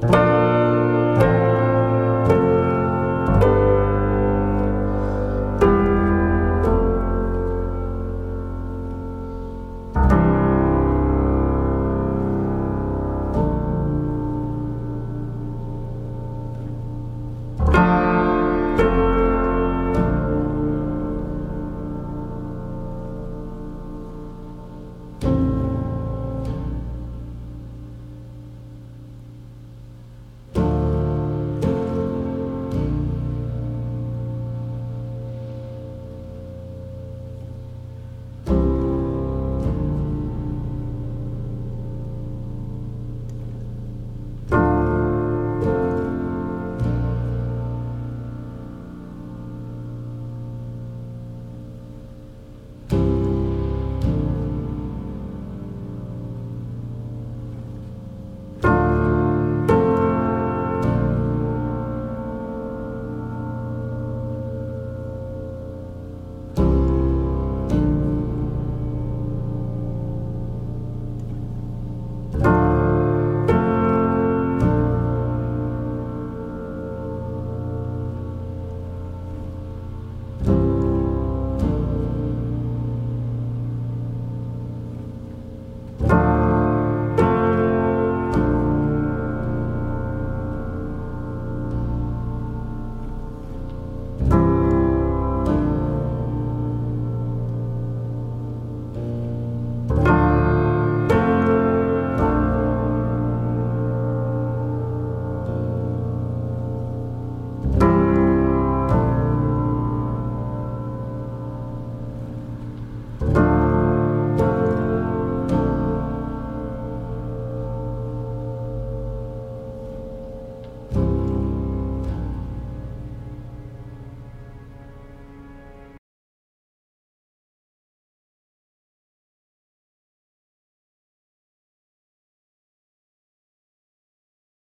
Bye.